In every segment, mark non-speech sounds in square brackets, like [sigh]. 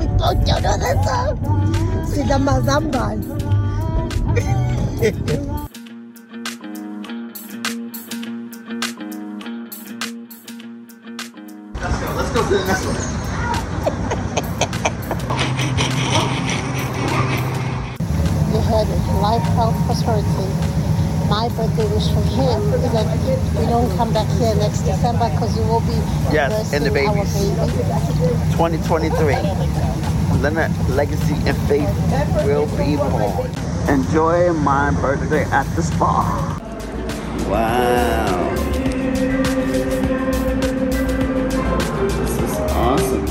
Witoto na nasa. Sila mazambal. Let's go. Let's go to the next one. You heard it. Life, health, prosperity. My birthday wish for him is that we don't come back here next December because we will be Yes, and the babies. baby. 2023. Then Leonard Legacy and Faith will be born. Enjoy my birthday at the spa. Wow. This is awesome.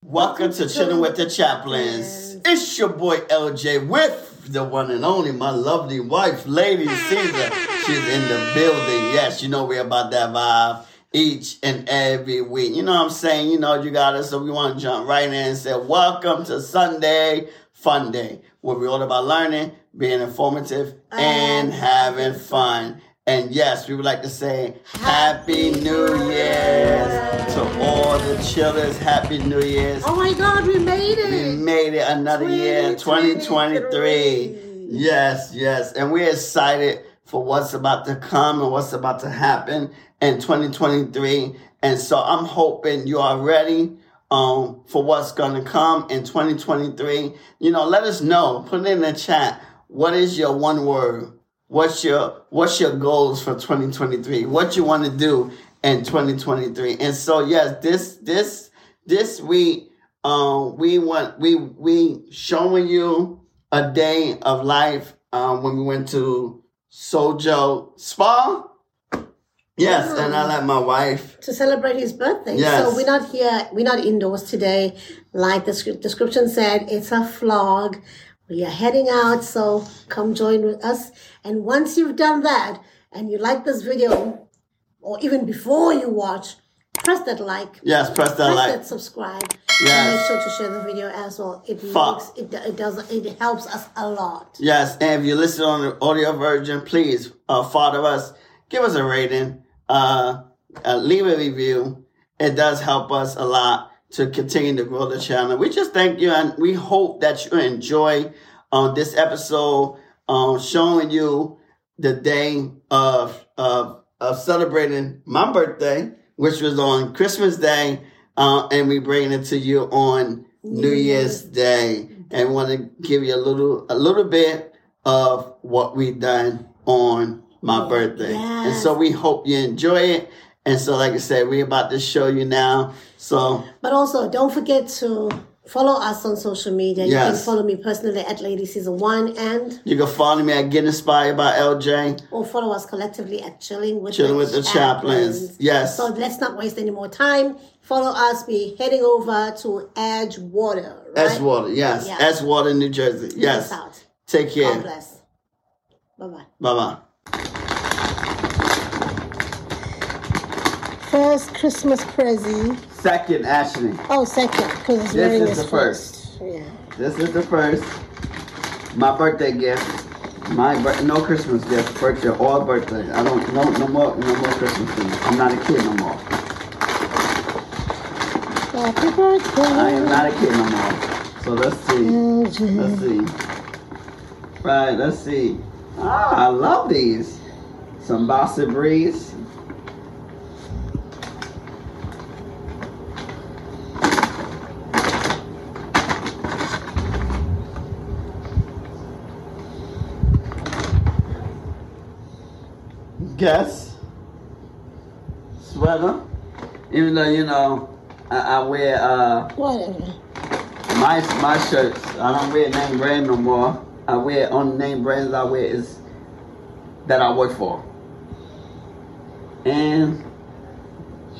Welcome to Chilling with the Chaplins. It's your boy LJ with the one and only, my lovely wife, Lady [laughs] Caesar. She's in the building. Yes, you know we're about that vibe each and every week. You know what I'm saying? You know you got us, so we want to jump right in and say, Welcome to Sunday Fun Day, where we're all about learning, being informative, and having fun. And yes, we would like to say Happy New Year's to all the chillers. Happy New Year's. Oh my God, we made it. We made it another year, 2023. Yes, yes. And we're excited for what's about to come and what's about to happen in 2023. And so I'm hoping you are ready um, for what's going to come in 2023. You know, let us know. Put it in the chat. What is your one word? What's your what's your goals for 2023? What you want to do in 2023? And so yes, this this this week um we want we we showing you a day of life um when we went to Sojo Spa. Yes, and I let my wife. to celebrate his birthday. Yes. So we're not here, we're not indoors today. Like the script, description said, it's a vlog. We are heading out, so come join with us. And once you've done that and you like this video, or even before you watch, press that like, Yes, press that press like. that subscribe. Yes. And make sure to share the video as well. It Fuck. makes it, it does it helps us a lot. Yes, and if you listen on the audio version, please uh, follow us, give us a rating, uh, uh, leave a review. It does help us a lot to continue to grow the channel. We just thank you, and we hope that you enjoy uh, this episode, um, showing you the day of of of celebrating my birthday, which was on Christmas Day, uh, and we bring it to you on New Year's Day, and want to give you a little a little bit of what we done on my birthday, and so we hope you enjoy it. And so, like I said, we're about to show you now. So But also, don't forget to follow us on social media. You Yes. can follow me personally at Lady Season One and you can follow me at Get Inspired by LJ. or follow us collectively at Chilling with Chilling the with the Chaplins. Yes. So let's not waste any more time. Follow us. Be heading over to Edgewater. Right? S Water, yes. Yeah. S Water, New Jersey. Yes. Take God care. bless. Bye bye. Bye bye. First Christmas present. Second, Ashley. Oh, second, because it's This is the first. Yeah. This is the first. My birthday gift. My bir- no Christmas gift. Birthday, all birthday. I don't no no more no more Christmas things. I'm not a kid no more. Happy birthday. I am not a kid no more. So let's see. LJ. Let's see. Right, let's see. Ah, I love these. Some Bossa Breeze. Guess. Sweater. Even though, you know, I, I wear uh Whatever. my my shirts, I don't wear name brand no more. I wear only name brands I wear is that I work for. And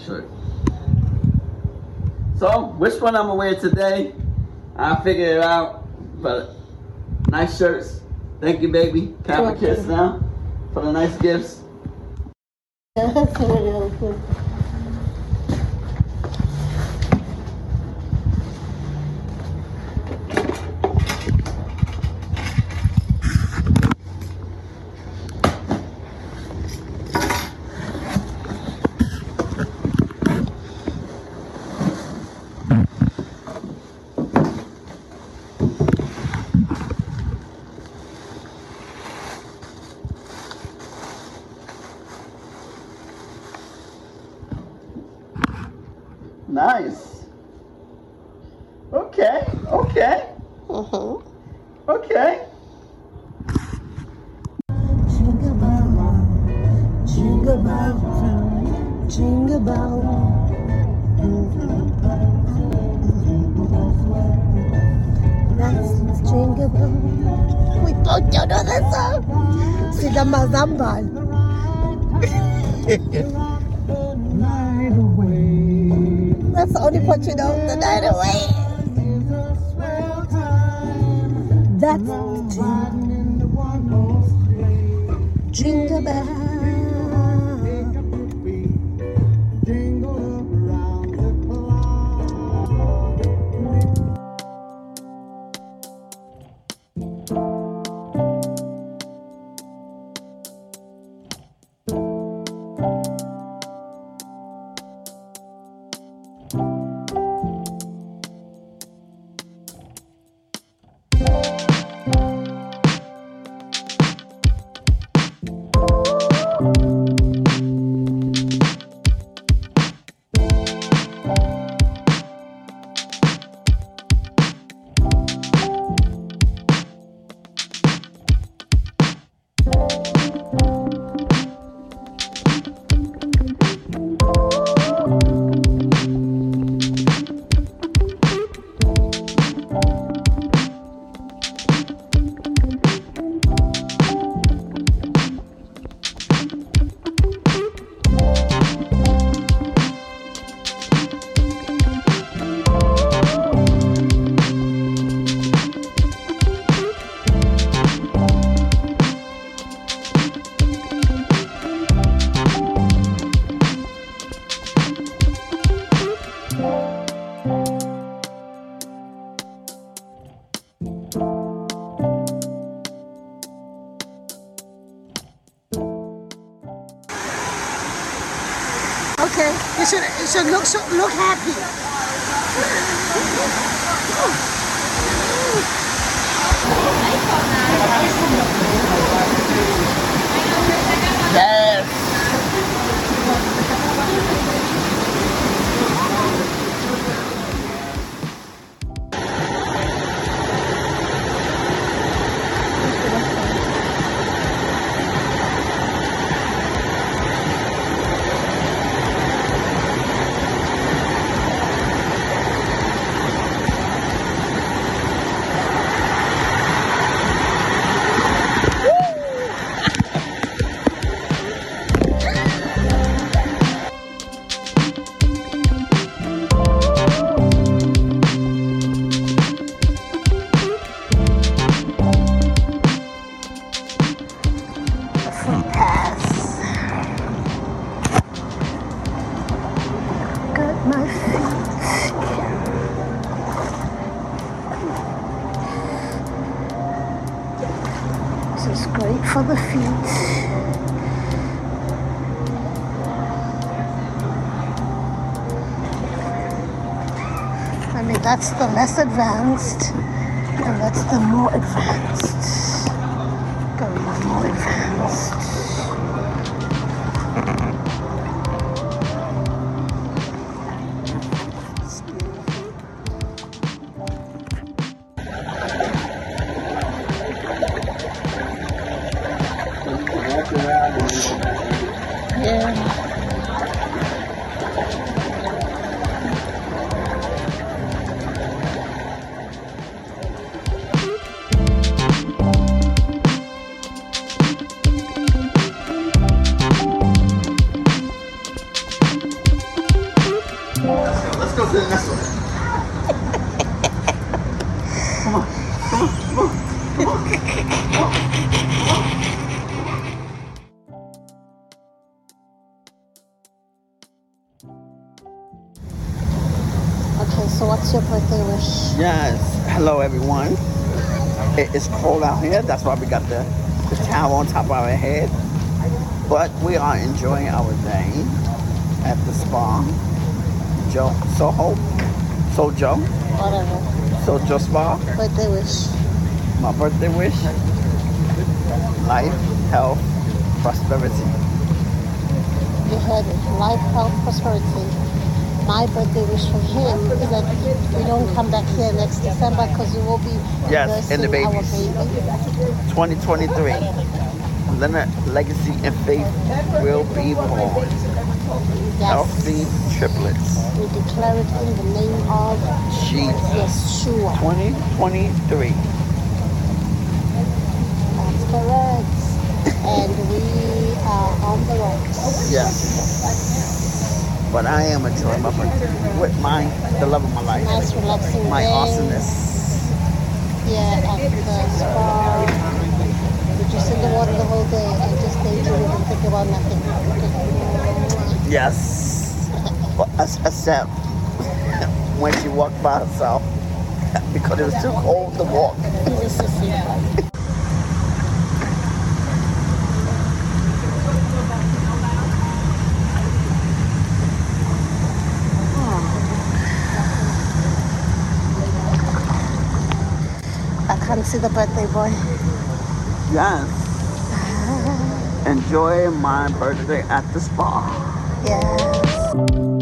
shirt. So which one I'm gonna wear today? I figured it out. But nice shirts. Thank you, baby. Cap a kiss now for the nice gifts. That's really good. Nice. Okay, okay, Mm-hmm. okay. Jingle bell, jingle bell, jingle bell. That's jingle bell. We don't you know that song? See the [laughs] [laughs] That's the only part you know. The night away. That's the jingle bell. Okay, you should look so, look happy. This is great for the feet. I mean, that's the less advanced, and that's the more advanced. Yeah. Okay, so what's your birthday wish? Yes. Hello, everyone. It is cold out here. That's why we got the, the towel on top of our head. But we are enjoying our day at the spa. Joe, Soho, Sojo, Whatever. Sojo Spa. Birthday wish. My birthday wish: life, health, prosperity. You heard. Life, health, prosperity. my birthday wish for him is that we don't come back here next December because we will be Yes, and the babies. baby. 2023. Leonard Legacy and Faith will be born. Yes. Healthy triplets. We declare it in the name of Jesus. Yeshua. 2023. That's correct. And we are on the rocks. Yes. But I am enjoying my birthday with my the love of my life. Nice relaxing My awesomeness. Yeah, at the spa. Just in the water the whole day and just daydream and think about nothing. Yes. Ex- except when she walked by herself [laughs] because it was too cold to walk. He's a sissy. I can't see the birthday boy. Yes. Enjoy my birthday at the spa. Yes.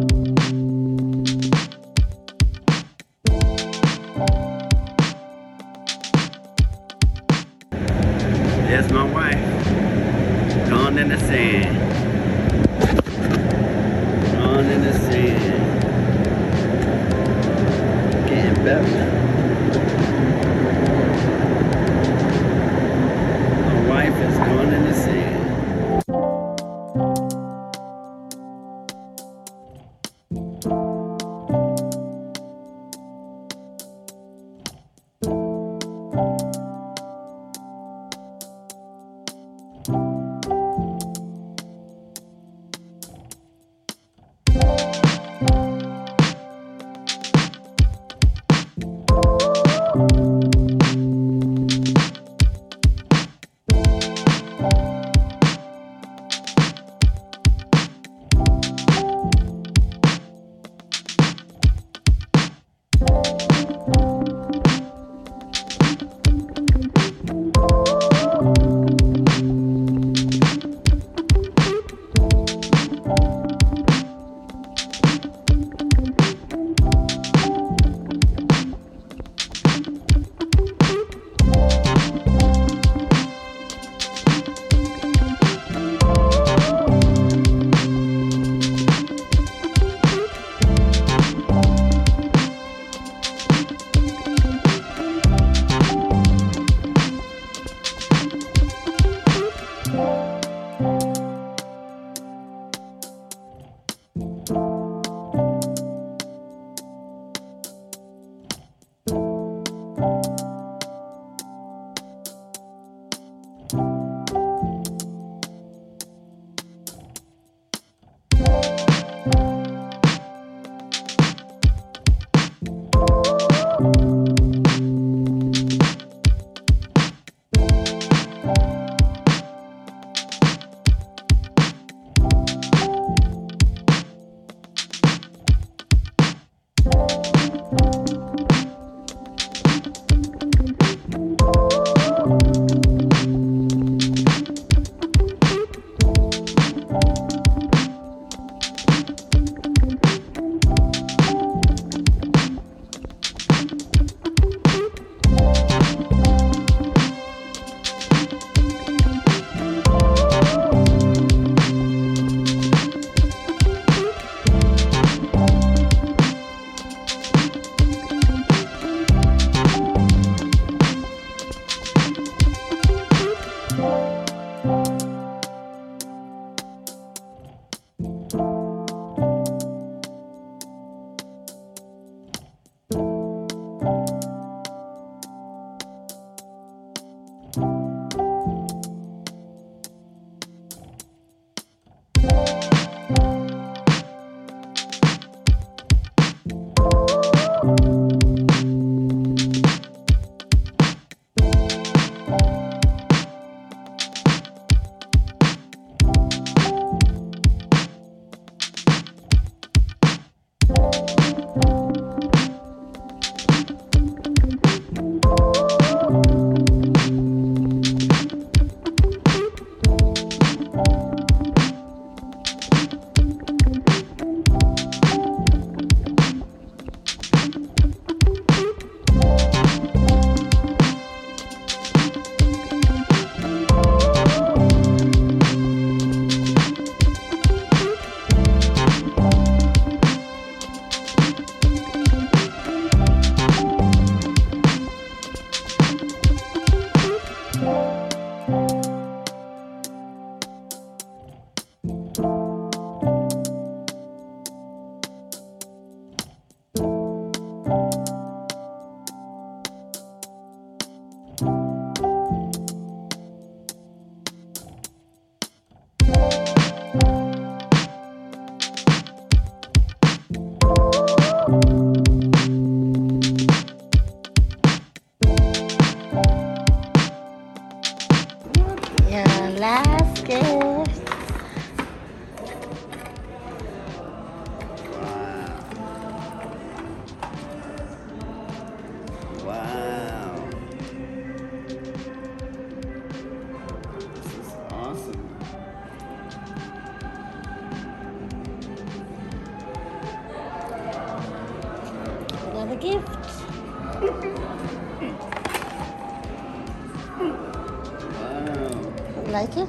Wow. Like it?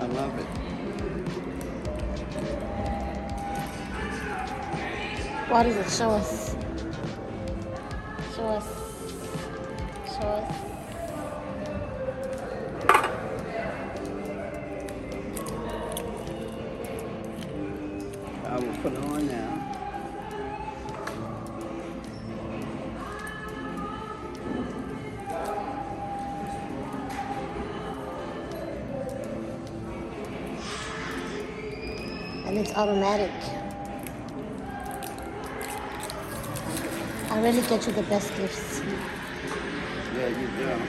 I love it. What is it? Show us. Show us. Show us. And it's automatic. I really get you the best gifts. Yeah, you do.